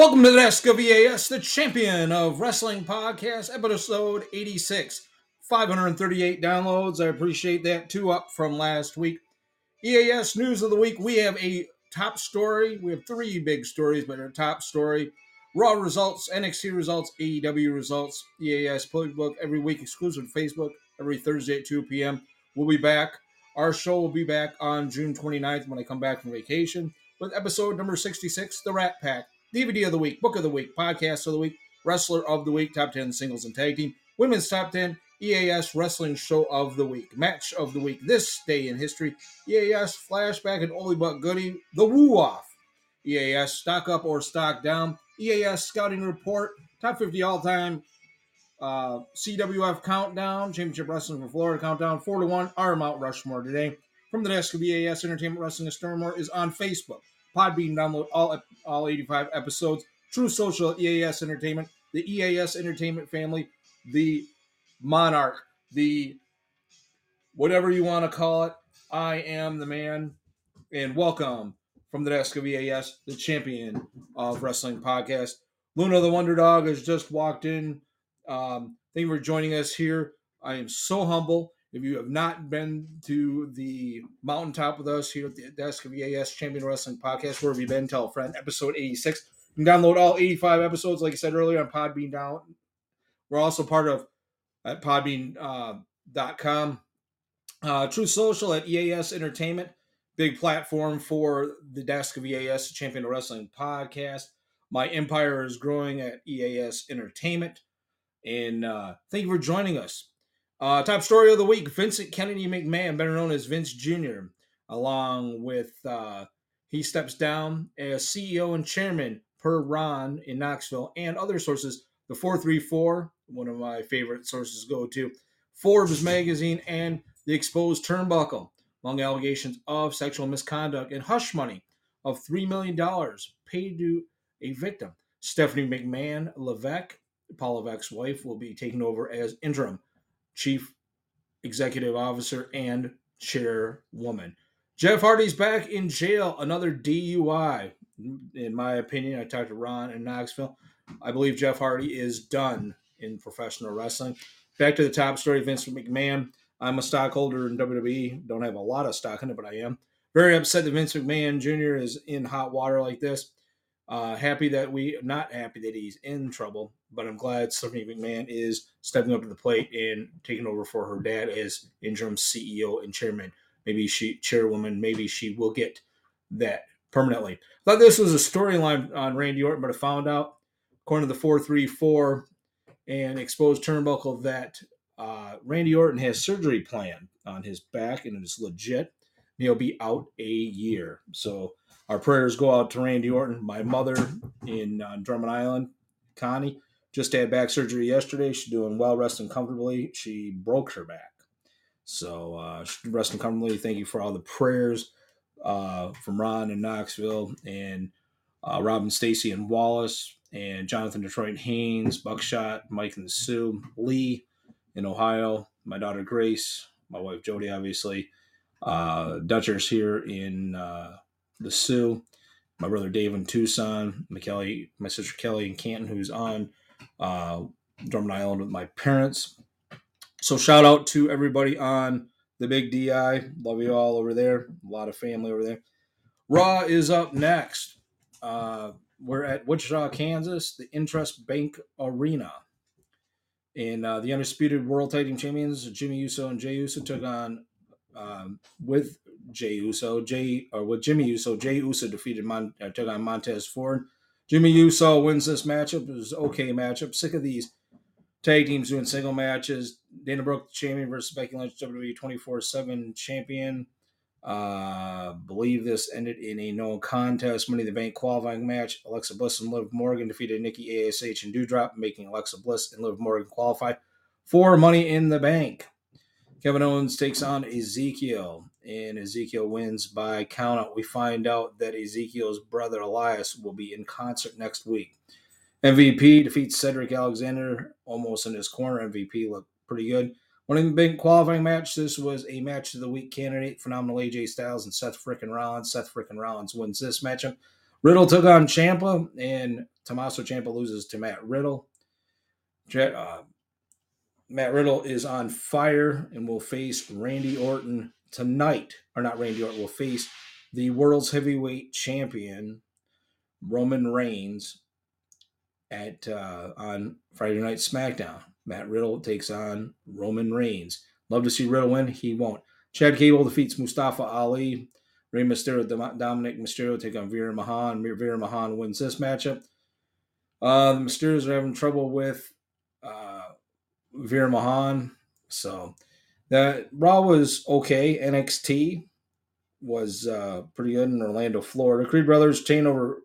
Welcome to the Desk of EAS, the champion of wrestling podcast, episode 86. 538 downloads. I appreciate that. Two up from last week. EAS news of the week. We have a top story. We have three big stories, but our top story Raw results, NXT results, AEW results, EAS playbook every week, exclusive Facebook, every Thursday at 2 p.m. We'll be back. Our show will be back on June 29th when I come back from vacation with episode number 66, The Rat Pack. DVD of the week, book of the week, podcast of the week, wrestler of the week, top 10 singles and tag team, women's top 10, EAS wrestling show of the week, match of the week, this day in history, EAS flashback and oldie but goody, the woo off, EAS stock up or stock down, EAS scouting report, top 50 all time, uh, CWF countdown, Championship Wrestling for Florida countdown, 4 to 1, our Mount Rushmore today. From the desk of EAS Entertainment Wrestling Stormore is on Facebook. Podbean, download all all 85 episodes. Truth Social, EAS Entertainment, the EAS Entertainment family, the Monarch, the whatever you want to call it. I am the man, and welcome from the desk of EAS, the champion of wrestling podcast. Luna the Wonder Dog has just walked in. Um, thank you for joining us here. I am so humble. If you have not been to the mountaintop with us here at the Desk of EAS Champion Wrestling Podcast, where have you been? Tell a friend. Episode 86. You can download all 85 episodes, like I said earlier, on Podbean down. We're also part of at podbean.com. Uh, uh, Truth Social at EAS Entertainment, big platform for the Desk of EAS Champion Wrestling Podcast. My empire is growing at EAS Entertainment. And uh, thank you for joining us. Uh, top story of the week Vincent Kennedy McMahon, better known as Vince Jr., along with uh, he steps down as CEO and chairman per Ron in Knoxville and other sources. The 434, one of my favorite sources, go to Forbes magazine and the exposed turnbuckle, among allegations of sexual misconduct and hush money of $3 million paid to a victim. Stephanie McMahon Levesque, Paul Levesque's wife, will be taking over as interim chief executive officer and chairwoman. Jeff Hardy's back in jail, another DUI. In my opinion, I talked to Ron in Knoxville. I believe Jeff Hardy is done in professional wrestling. Back to the top story Vince McMahon. I'm a stockholder in WWE. Don't have a lot of stock in it, but I am. Very upset that Vince McMahon Jr. is in hot water like this. Uh, happy that we, not happy that he's in trouble, but I'm glad Stephanie McMahon is stepping up to the plate and taking over for her dad as interim CEO and chairman. Maybe she, chairwoman, maybe she will get that permanently. Thought this was a storyline on Randy Orton, but I found out, according to the 434 and exposed turnbuckle, that uh, Randy Orton has surgery planned on his back and it's legit. He'll be out a year. So our prayers go out to Randy Orton. My mother in uh, Drummond Island, Connie, just had back surgery yesterday. She's doing well, resting comfortably. She broke her back. So uh, resting comfortably. Thank you for all the prayers uh, from Ron in Knoxville and uh, Robin Stacy and Wallace and Jonathan Detroit Haynes, Buckshot, Mike and the Sue, Lee in Ohio, my daughter Grace, my wife Jody, obviously, uh, Dutchers here in uh, the Sioux, my brother Dave in Tucson, McKelly, my sister Kelly in Canton, who's on uh, Drummond Island with my parents. So shout out to everybody on the Big DI. Love you all over there. A lot of family over there. Raw is up next. Uh, we're at Wichita, Kansas, the Intrust Bank Arena. And uh, the undisputed world tag team champions, Jimmy Uso and Jey Uso, took on um, with Jey Uso. Jay or with Jimmy Uso, Jey Uso defeated Mon- uh, took on Montez Ford. Jimmy Uso wins this matchup. It was okay matchup. Sick of these tag teams doing single matches. Dana Brooke, champion versus Becky Lynch, WWE 24 7 champion. Uh, believe this ended in a no contest Money in the Bank qualifying match. Alexa Bliss and Liv Morgan defeated Nikki ASH and Doudrop, making Alexa Bliss and Liv Morgan qualify for Money in the Bank. Kevin Owens takes on Ezekiel, and Ezekiel wins by countout. We find out that Ezekiel's brother Elias will be in concert next week. MVP defeats Cedric Alexander Omos in his corner. MVP looked pretty good. One of the big qualifying match. This was a match of the week candidate. Phenomenal AJ Styles and Seth frickin' Rollins. Seth frickin' Rollins wins this matchup. Riddle took on Ciampa, and Tommaso Ciampa loses to Matt Riddle. Uh, Matt Riddle is on fire and will face Randy Orton tonight. Or not Randy Orton, will face the world's heavyweight champion, Roman Reigns, at uh, on Friday Night SmackDown. Matt Riddle takes on Roman Reigns. Love to see Riddle win. He won't. Chad Gable defeats Mustafa Ali. Rey Mysterio, Dominic Mysterio take on Veer Mahaan. Veer Mahaan wins this matchup. Uh, the Mysterios are having trouble with uh, Veer Mahaan. So that Raw was okay. NXT was uh, pretty good in Orlando, Florida. Creed Brothers chain over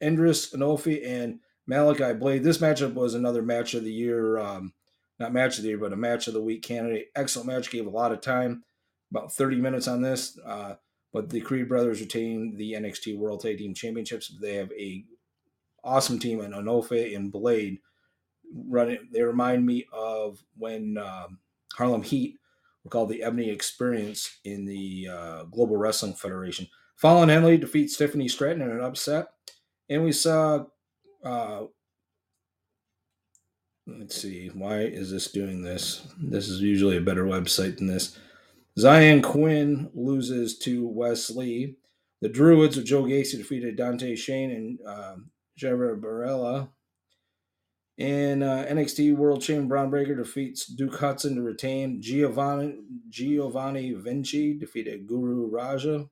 Edris Enofe and Malik Blade. This matchup was another match of the year, um, not match of the year, but a match of the week candidate. Excellent match, gave a lot of time, about 30 minutes on this. Uh, but the Creed brothers retain the NXT World Tag Team Championships. They have a awesome team in Enofe and Blade. Running, they remind me of when um, Harlem Heat called the Ebony Experience in the uh, Global Wrestling Federation. Fallon Henley defeats Tiffany Stratton in an upset, and we saw. Uh, let's see, why is this doing this? This is usually a better website than this. Xyon Quinn loses to Wes Lee. The Druids of Joe Gacy defeated Dante Chen and um, Javier Barella. And uh, NXT World Champion Bron Breakker defeats Duke Hudson to retain. Giovanni, Giovanni Vinci defeated Guru Raja.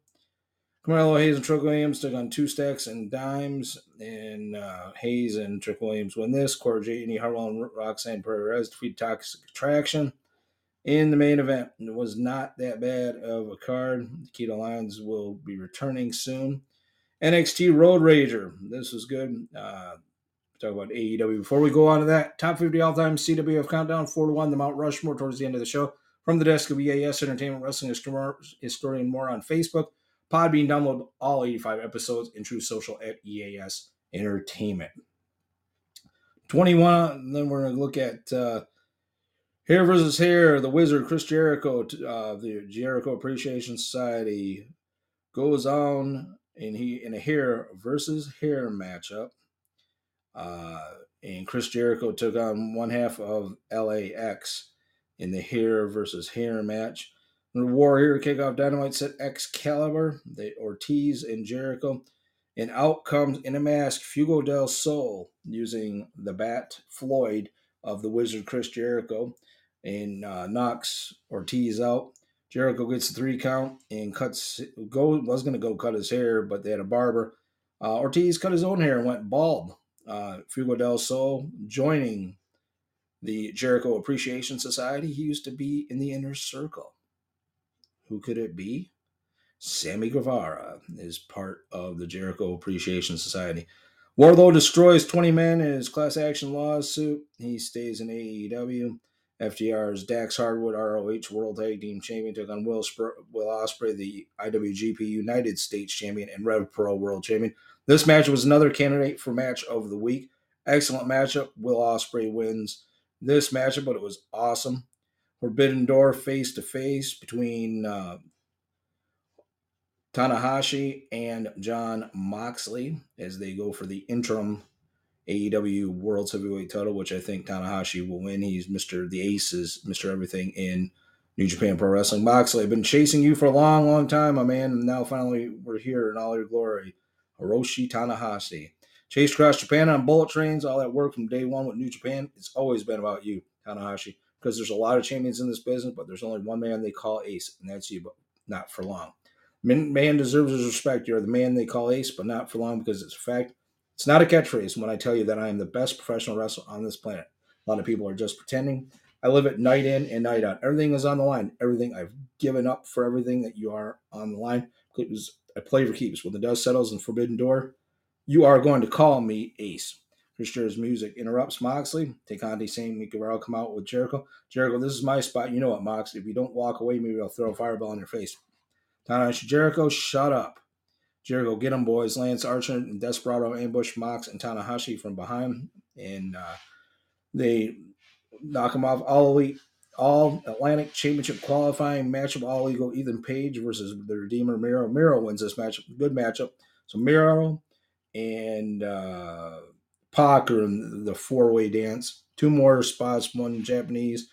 Carmelo Hayes and Trick Williams took on two stacks and dimes, and uh, Hayes and Trick Williams win this. Cora Jade, Harwell, and Roxanne Perez defeat Toxic Attraction in the main event. It was not that bad of a card. The Keto Lions will be returning soon. NXT Road Rager. This was good. Uh, talk about AEW. Before we go on to that, top 50 all time CWF countdown, 4 to 1, the Mount Rushmore towards the end of the show. From the desk of EAS Entertainment Wrestling Historian more on Facebook. Podbean, download all 85 episodes and Truth Social at EAS Entertainment. 21, then we're going to look at uh, here versus Hair, the Wizard Chris Jericho, uh, the Jericho Appreciation Society goes on, and he in a hair versus hair matchup. Uh, and Chris Jericho took on one half of LAX in the hair versus hair match. The Warrior kickoff Dynamite set Excalibur, the Ortiz and Jericho, and out comes in a mask Fuego del Sol using the Bat Floyd of the Wizard Chris Jericho and uh, knocks Ortiz out. Jericho gets the three count and cuts. Go was going to go cut his hair, but they had a barber. Uh, Ortiz cut his own hair and went bald. Uh, Fuego del Sol joining the Jericho Appreciation Society. He used to be in the inner circle. Who could it be? Sammy Guevara is part of the Jericho Appreciation Society. Wardlow destroys 20 men in his class action lawsuit. He stays in AEW. FTR's Dax Harwood ROH World Tag Team Champion took on Will, Sp- Will Ospreay, the IWGP United States Champion and Rev Pro World Champion. This match was another candidate for match of the week. Excellent matchup. Will Ospreay wins this matchup, but it was awesome. Forbidden Door face to face between uh, Tanahashi and Jon Moxley as they go for the interim AEW World Heavyweight title, which I think Tanahashi will win. He's Mr. The Aces, Mr. Everything in New Japan Pro Wrestling. Moxley, I've been chasing you for a long, long time, my man, and now finally we're here in all your glory. Hiroshi Tanahashi. Chase across Japan on bullet trains, all that work from day one with New Japan. It's always been about you, Tanahashi, because there's a lot of champions in this business, but there's only one man they call ace, and that's you, but not for long. Man deserves his respect. You're the man they call ace, but not for long because it's a fact. It's not a catchphrase when I tell you that I am the best professional wrestler on this planet. A lot of people are just pretending. I live it night in and night out. Everything is on the line. Everything I've given up for everything that you are on the line. It was I play for keeps. When the dust settles in Forbidden Door, you are going to call me Ace. Christian's music interrupts Moxley. Takandi saying Guevara come out with Jericho. Jericho, this is my spot. You know what, Mox? If you don't walk away, maybe I'll throw a fireball in your face. Tanahashi Jericho, shut up. Jericho, get them boys. Lance Archer and Desperado ambush Mox and Tanahashi from behind, and uh, they knock him off. All elite, all Atlantic Championship qualifying matchup. All Ego Ethan Page versus the Redeemer Miro. Miro wins this matchup. Good matchup. So Miro and uh, Pac are in the four way dance. Two more spots, one Japanese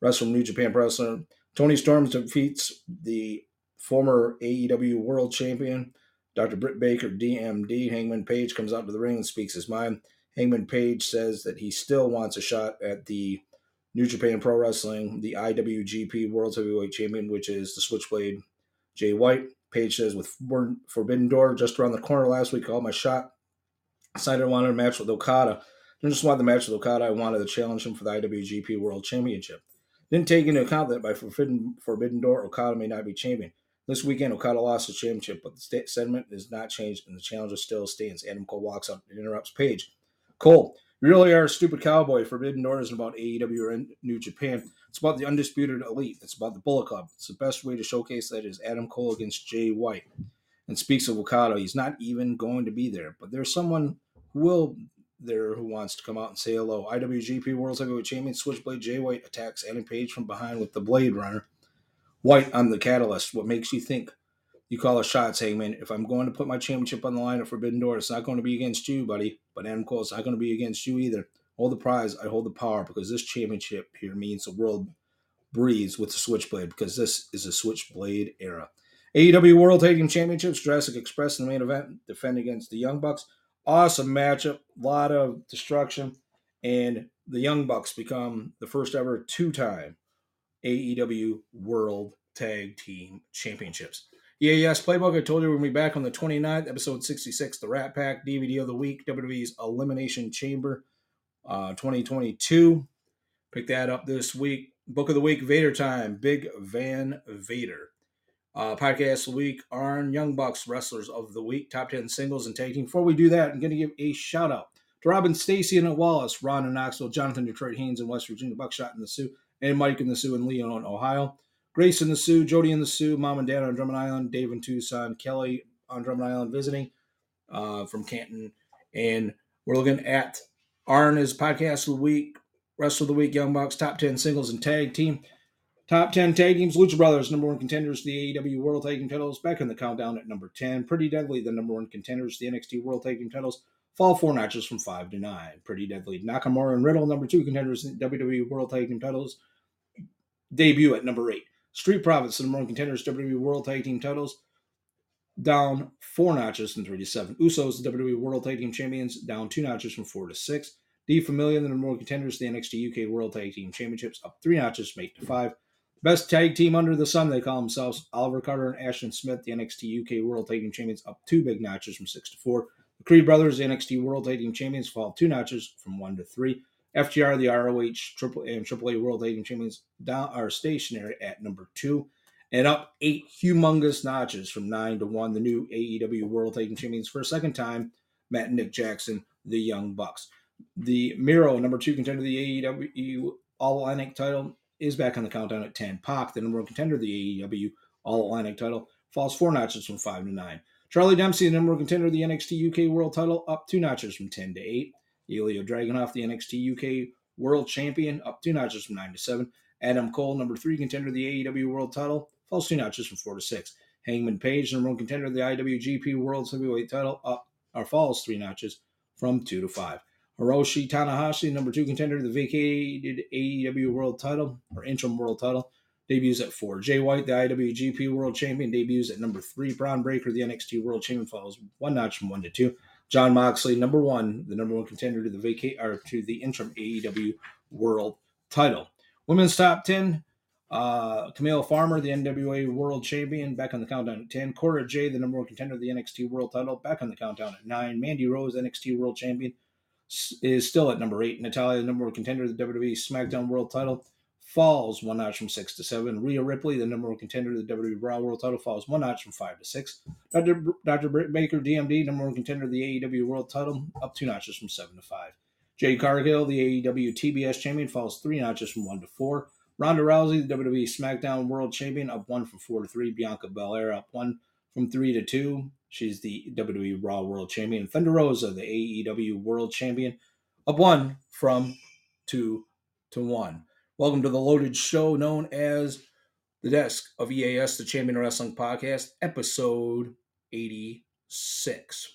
wrestler from New Japan wrestler. Toni Storm defeats the former AEW World Champion, Dr. Britt Baker, DMD. Hangman Page comes out to the ring and speaks his mind. Hangman Page says that he still wants a shot at the New Japan Pro Wrestling, the IWGP World Heavyweight Champion, which is the Switchblade Jay White. Page says, with Forbidden Door just around the corner last week, called my shot. I wanted a match with Okada. Didn't just want the match with Okada, I wanted to challenge him for the IWGP World Championship. Didn't take into account that by Forbidden, Forbidden Door, Okada may not be champion. This weekend, Okada lost the championship, but the sentiment is not changed and the challenger still stands. Adam Cole walks up and interrupts Page. Cole, really are a stupid cowboy. Forbidden Door isn't about AEW or New Japan. It's about the undisputed elite. It's about the Bullet Club. It's the best way to showcase that is Adam Cole against Jay White. And speaks of Okada, he's not even going to be there. But there's someone who will there who wants to come out and say hello. IWGP World Heavyweight Champion Switchblade Jay White attacks Adam Page from behind with the Blade Runner. White on the catalyst. What makes you think you call a shot, Hangman? If I'm going to put my championship on the line at Forbidden Door, it's not going to be against you, buddy. But Adam Cole, it's not going to be against you either. Hold the prize. I hold the power because this championship here means the world breathes with the Switchblade because this is a Switchblade era. AEW World Tag Team Championships, Jurassic Express in the main event, defend against the Young Bucks. Awesome matchup, a lot of destruction, and the Young Bucks become the first ever two-time AEW World Tag Team Championships. Yeah, yes, Playbook. I told you we're going to be back on the 29th, episode 66, the Rat Pack DVD of the week, WWE's Elimination Chamber uh, 2022. Pick that up this week. Book of the week, Vader Time, Big Van Vader. Uh, podcast of the week, Arn Young Bucks Wrestlers of the Week, top 10 singles and tag team. Before we do that, I'm going to give a shout out to Robin Stacy and Wallace, Ron and Knoxville, Jonathan Detroit Haynes in West Virginia, Buckshot in the Sioux, and Mike in the Sioux and Leon, Ohio. Grace in the Sioux, Jody in the Sioux, Mom and Dad on Drummond Island, Dave in Tucson, Kelly on Drummond Island visiting uh, from Canton. And we're looking at Arn is podcast of the week, rest of the week, Young Bucks, top 10 singles and tag team. Top 10 tag teams, Lucha Brothers, number one contenders the AEW World Tag Team titles, back in the countdown at number 10. Pretty Deadly, the number one contenders the NXT World Tag Team titles, fall four notches from 5 to 9. Pretty Deadly. Nakamura and Riddle, number two contenders the WWE World Tag Team titles, debut at number 8. Street Profits, the number one contenders WWE World Tag Team titles, down four notches from three to seven. Usos, the WWE World Tag Team Champions, down two notches from four to six. D Familia, the number one contenders the NXT UK World Tag Team Championships, up three notches from eight to five. Best tag team under the sun, they call themselves. Oliver Carter and Ashton Smith, the NXT UK World Tag Team Champions, up two big notches from six to four. The Creed Brothers, the NXT World Tag Team Champions, fall two notches from one to three. FTR, the ROH Triple and AAA World Team Champions, down are stationary at number two and up eight humongous notches from nine to one. The new AEW World Team Champions for a second time, Matt and Nick Jackson, the Young Bucks. The Miro, number two contender the AEW All Atlantic title, is back on the countdown at 10. Pac, the number one contender the AEW All Atlantic title, falls four notches from five to nine. Charlie Dempsey, the number one contender the NXT UK World title, up two notches from 10 to 8. Ilya Dragunov, the NXT UK World Champion, up two notches from 9 to 7. Adam Cole, number three contender of the AEW World title, falls two notches from four to six. Hangman Page, number one contender of the IWGP World Heavyweight title, up or falls three notches from two to five. Hiroshi Tanahashi, number two contender of the vacated AEW World title or interim world title, debuts at four. Jay White, the IWGP World Champion, debuts at number three. Bron Breakker, the NXT World Champion, falls one notch from one to two. Jon Moxley, number one, the number one contender to the vacate or to the interim AEW World title. Women's top ten. Uh, Camille Farmer, the NWA World Champion, back on the countdown at 10. Cora Jade, the number one contender of the NXT World title, back on the countdown at 9. Mandy Rose, NXT World Champion, is still at number 8. Natalya, the number one contender of the WWE SmackDown World title, falls one notch from 6 to 7. Rhea Ripley, the number one contender to the WWE Raw World title, falls one notch from 5 to 6. Dr. Dr. Britt Baker, DMD, number one contender of the AEW World title, up two notches from 7 to 5. Jade Cargill, the AEW TBS champion, falls three notches from 1 to 4. Ronda Rousey, the WWE SmackDown World Champion, up one from four to three. Bianca Belair up one from three to two. She's the WWE Raw World Champion. Thunder Rosa, the AEW World Champion, up one from two to one. Welcome to the loaded show known as the Desk of EAS, the Champion Wrestling Podcast, episode 86.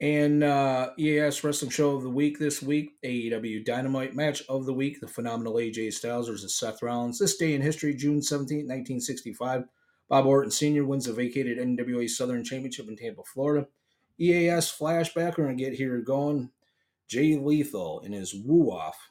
And uh, EAS Wrestling Show of the Week this week, AEW Dynamite Match of the Week, the phenomenal AJ Styles versus Seth Rollins. This day in history, June 17, 1965, Bob Orton Sr. wins the vacated NWA Southern Championship in Tampa, Florida. EAS flashback, we're going to get here going. Jay Lethal in his woo off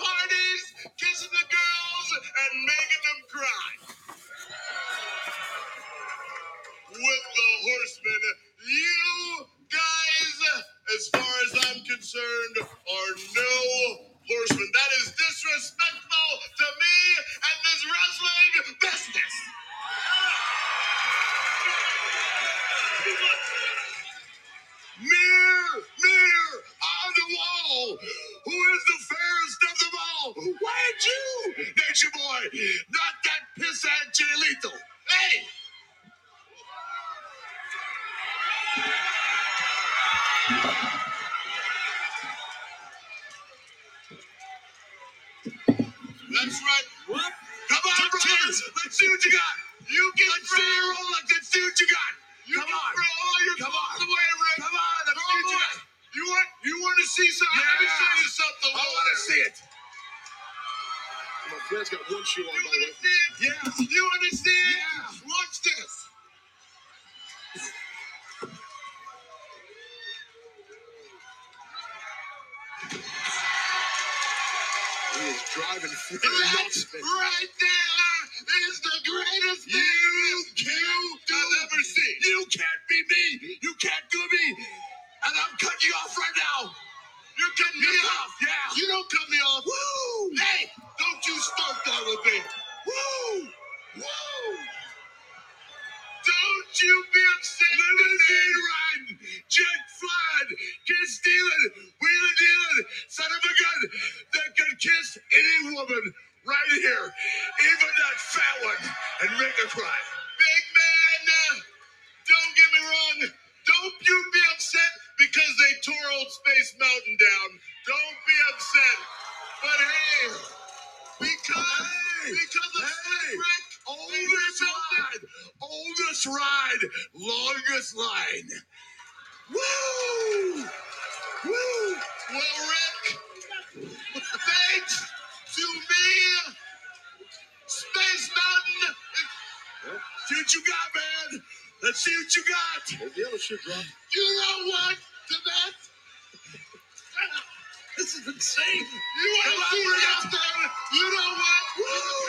nights, That's right. What? Come on, brothers. Let's see what you got. You get let's see your Rolex. Let's see what you got. You Come on. Throw all your Come on. away, Rick. Come on. Let's see what you got. You want you want to see something? Let me Yeah. show you something. I want to see it. My friend's got one shoe on, by the way. Yeah. You want to see it? Yeah. That right there is the greatest thing you can I've ever seen. You can't be me. You can't do me. And I'm cutting you off right now. Let's see what you got. The other shoe drop. You know what? To that. This is insane. You want Come to on, see it. something? You know what? Woo!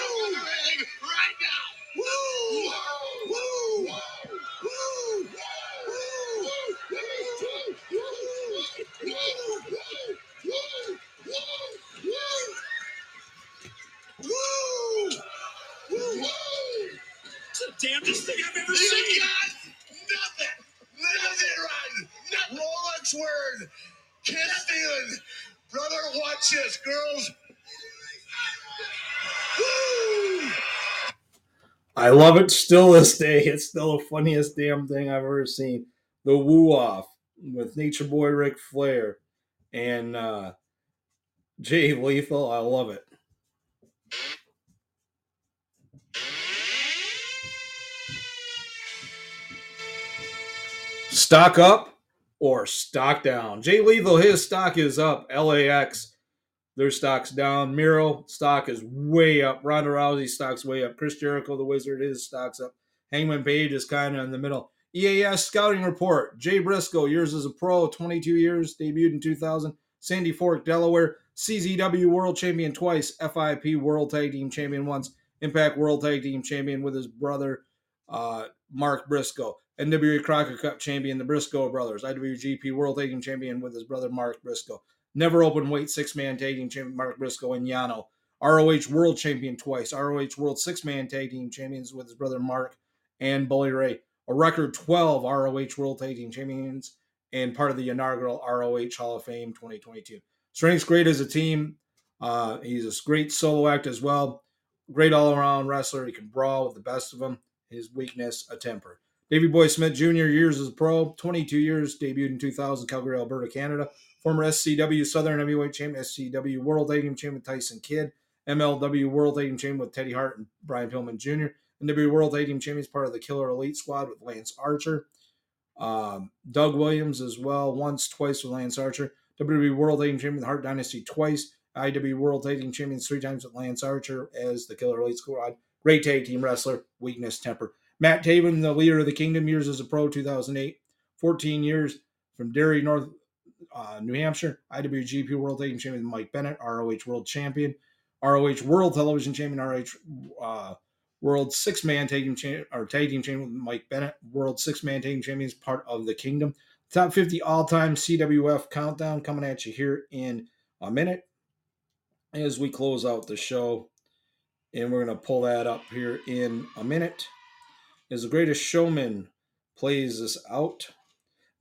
Rolex word. Kiss stealing. Brother, watch this, girls. Woo! I love it still this day. It's still the funniest damn thing I've ever seen. The woo off with Nature Boy Ric Flair and uh, Jay Lethal. I love it. Stock up or stock down. Jay Lethal, his stock is up. LAX, their stock's down. Miro, stock is way up. Ronda Rousey, stock's way up. Chris Jericho, the Wizard, his stock's up. Hangman Page is kind of in the middle. EAS scouting report. Jay Briscoe, yours is a pro, 22 years, debuted in 2000. Sandy Fork, Delaware, CZW World Champion twice, FIP World Tag Team Champion once, Impact World Tag Team Champion with his brother uh, Mark Briscoe, NWA Crockett Cup Champion, the Briscoe brothers, IWGP World Tag Team Champion with his brother Mark Briscoe, never open weight six man tag team champion Mark Briscoe and Yano, ROH World Champion twice, ROH World six man tag team champions with his brother Mark and Bully Ray, a record 12 ROH World Tag Team Champions and part of the inaugural ROH Hall of Fame 2022. Strength's great as a team. Uh, he's a great solo act as well. Great all around wrestler. He can brawl with the best of them. His weakness, a temper. Davey Boy Smith Jr. years as a pro, 22 years, debuted in 2000, Calgary, Alberta, Canada. Former SCW Southern Heavyweight Champion, SCW World Tag Team Champion Tyson Kidd, MLW World Tag Team Champion with Teddy Hart and Brian Pillman Jr. NW World Tag Team Champion is part of the Killer Elite Squad with Lance Archer. Um, Doug Williams as well, once, twice with Lance Archer. WWE World Tag Team Champion, the Hart Dynasty twice. IW World Tag Team Champions three times with Lance Archer as the Killer Elite Squad. Great tag team wrestler, weakness, temper. Matt Taven, the leader of the Kingdom, years as a pro, 2008. 14 years from Derry, North uh, New Hampshire. IWGP World Tag Team Champion Mike Bennett, ROH World Champion, ROH World Television Champion, ROH uh, World Six Man Tag Team Champion, or Tag Team Champion Mike Bennett, World Six Man Tag Team Champion is part of the Kingdom. Top 50 all time CWF countdown coming at you here in a minute as we close out the show. And we're going to pull that up here in a minute. As the greatest showman plays this out.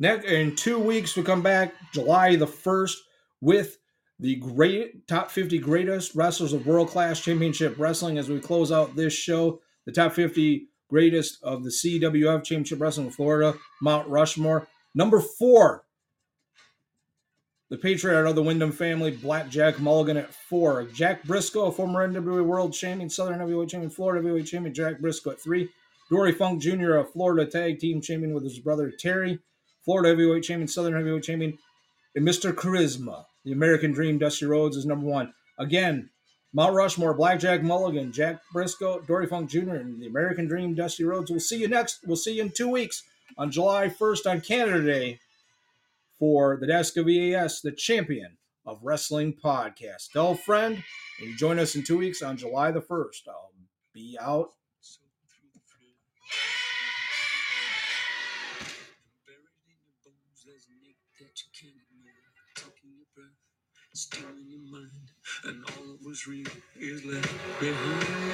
Next, in two weeks, we come back July the 1st with the great top 50 greatest wrestlers of world class championship wrestling as we close out this show. The top 50 greatest of the CWF Championship Wrestling in Florida, Mount Rushmore. Number four, the patriarch of the Windham family, Black Jack Mulligan at four. Jack Briscoe, a former NWA World Champion, Southern Heavyweight Champion, Florida Heavyweight Champion, Jack Briscoe at three. Dory Funk Jr., a Florida Tag Team Champion with his brother Terry, Florida Heavyweight Champion, Southern Heavyweight Champion, and Mr. Charisma, the American Dream, Dusty Rhodes is number one. Again, Mount Rushmore, Blackjack Mulligan, Jack Briscoe, Dory Funk Jr., and the American Dream, Dusty Rhodes. We'll see you next. We'll see you in two weeks on July 1st on Canada Day for the Desk of EAS, the champion of wrestling podcast. Tell a friend and join us in two weeks on July the 1st. I'll be out. Buried in your bones, there's an ache that you can't ignore. Taking your breath, stealing your mind, and all that was real is left behind.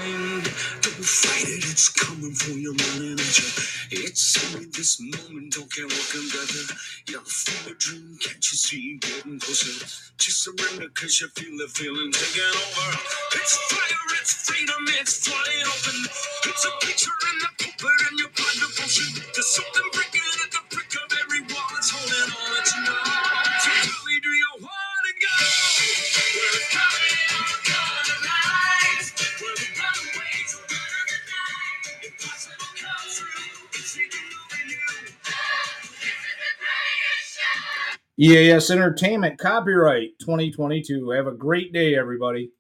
Fight it, it's coming for your morning at you. It's only this moment, don't care what can gather. You're full of dream, can't you see getting closer? Just surrender, cause you feel the feeling taking over. It's fire, it's freedom, it's flying open. It's a picture in the pulpit and your blood devotion. There's something breaking EAS Entertainment copyright 2022. Have a great day, everybody.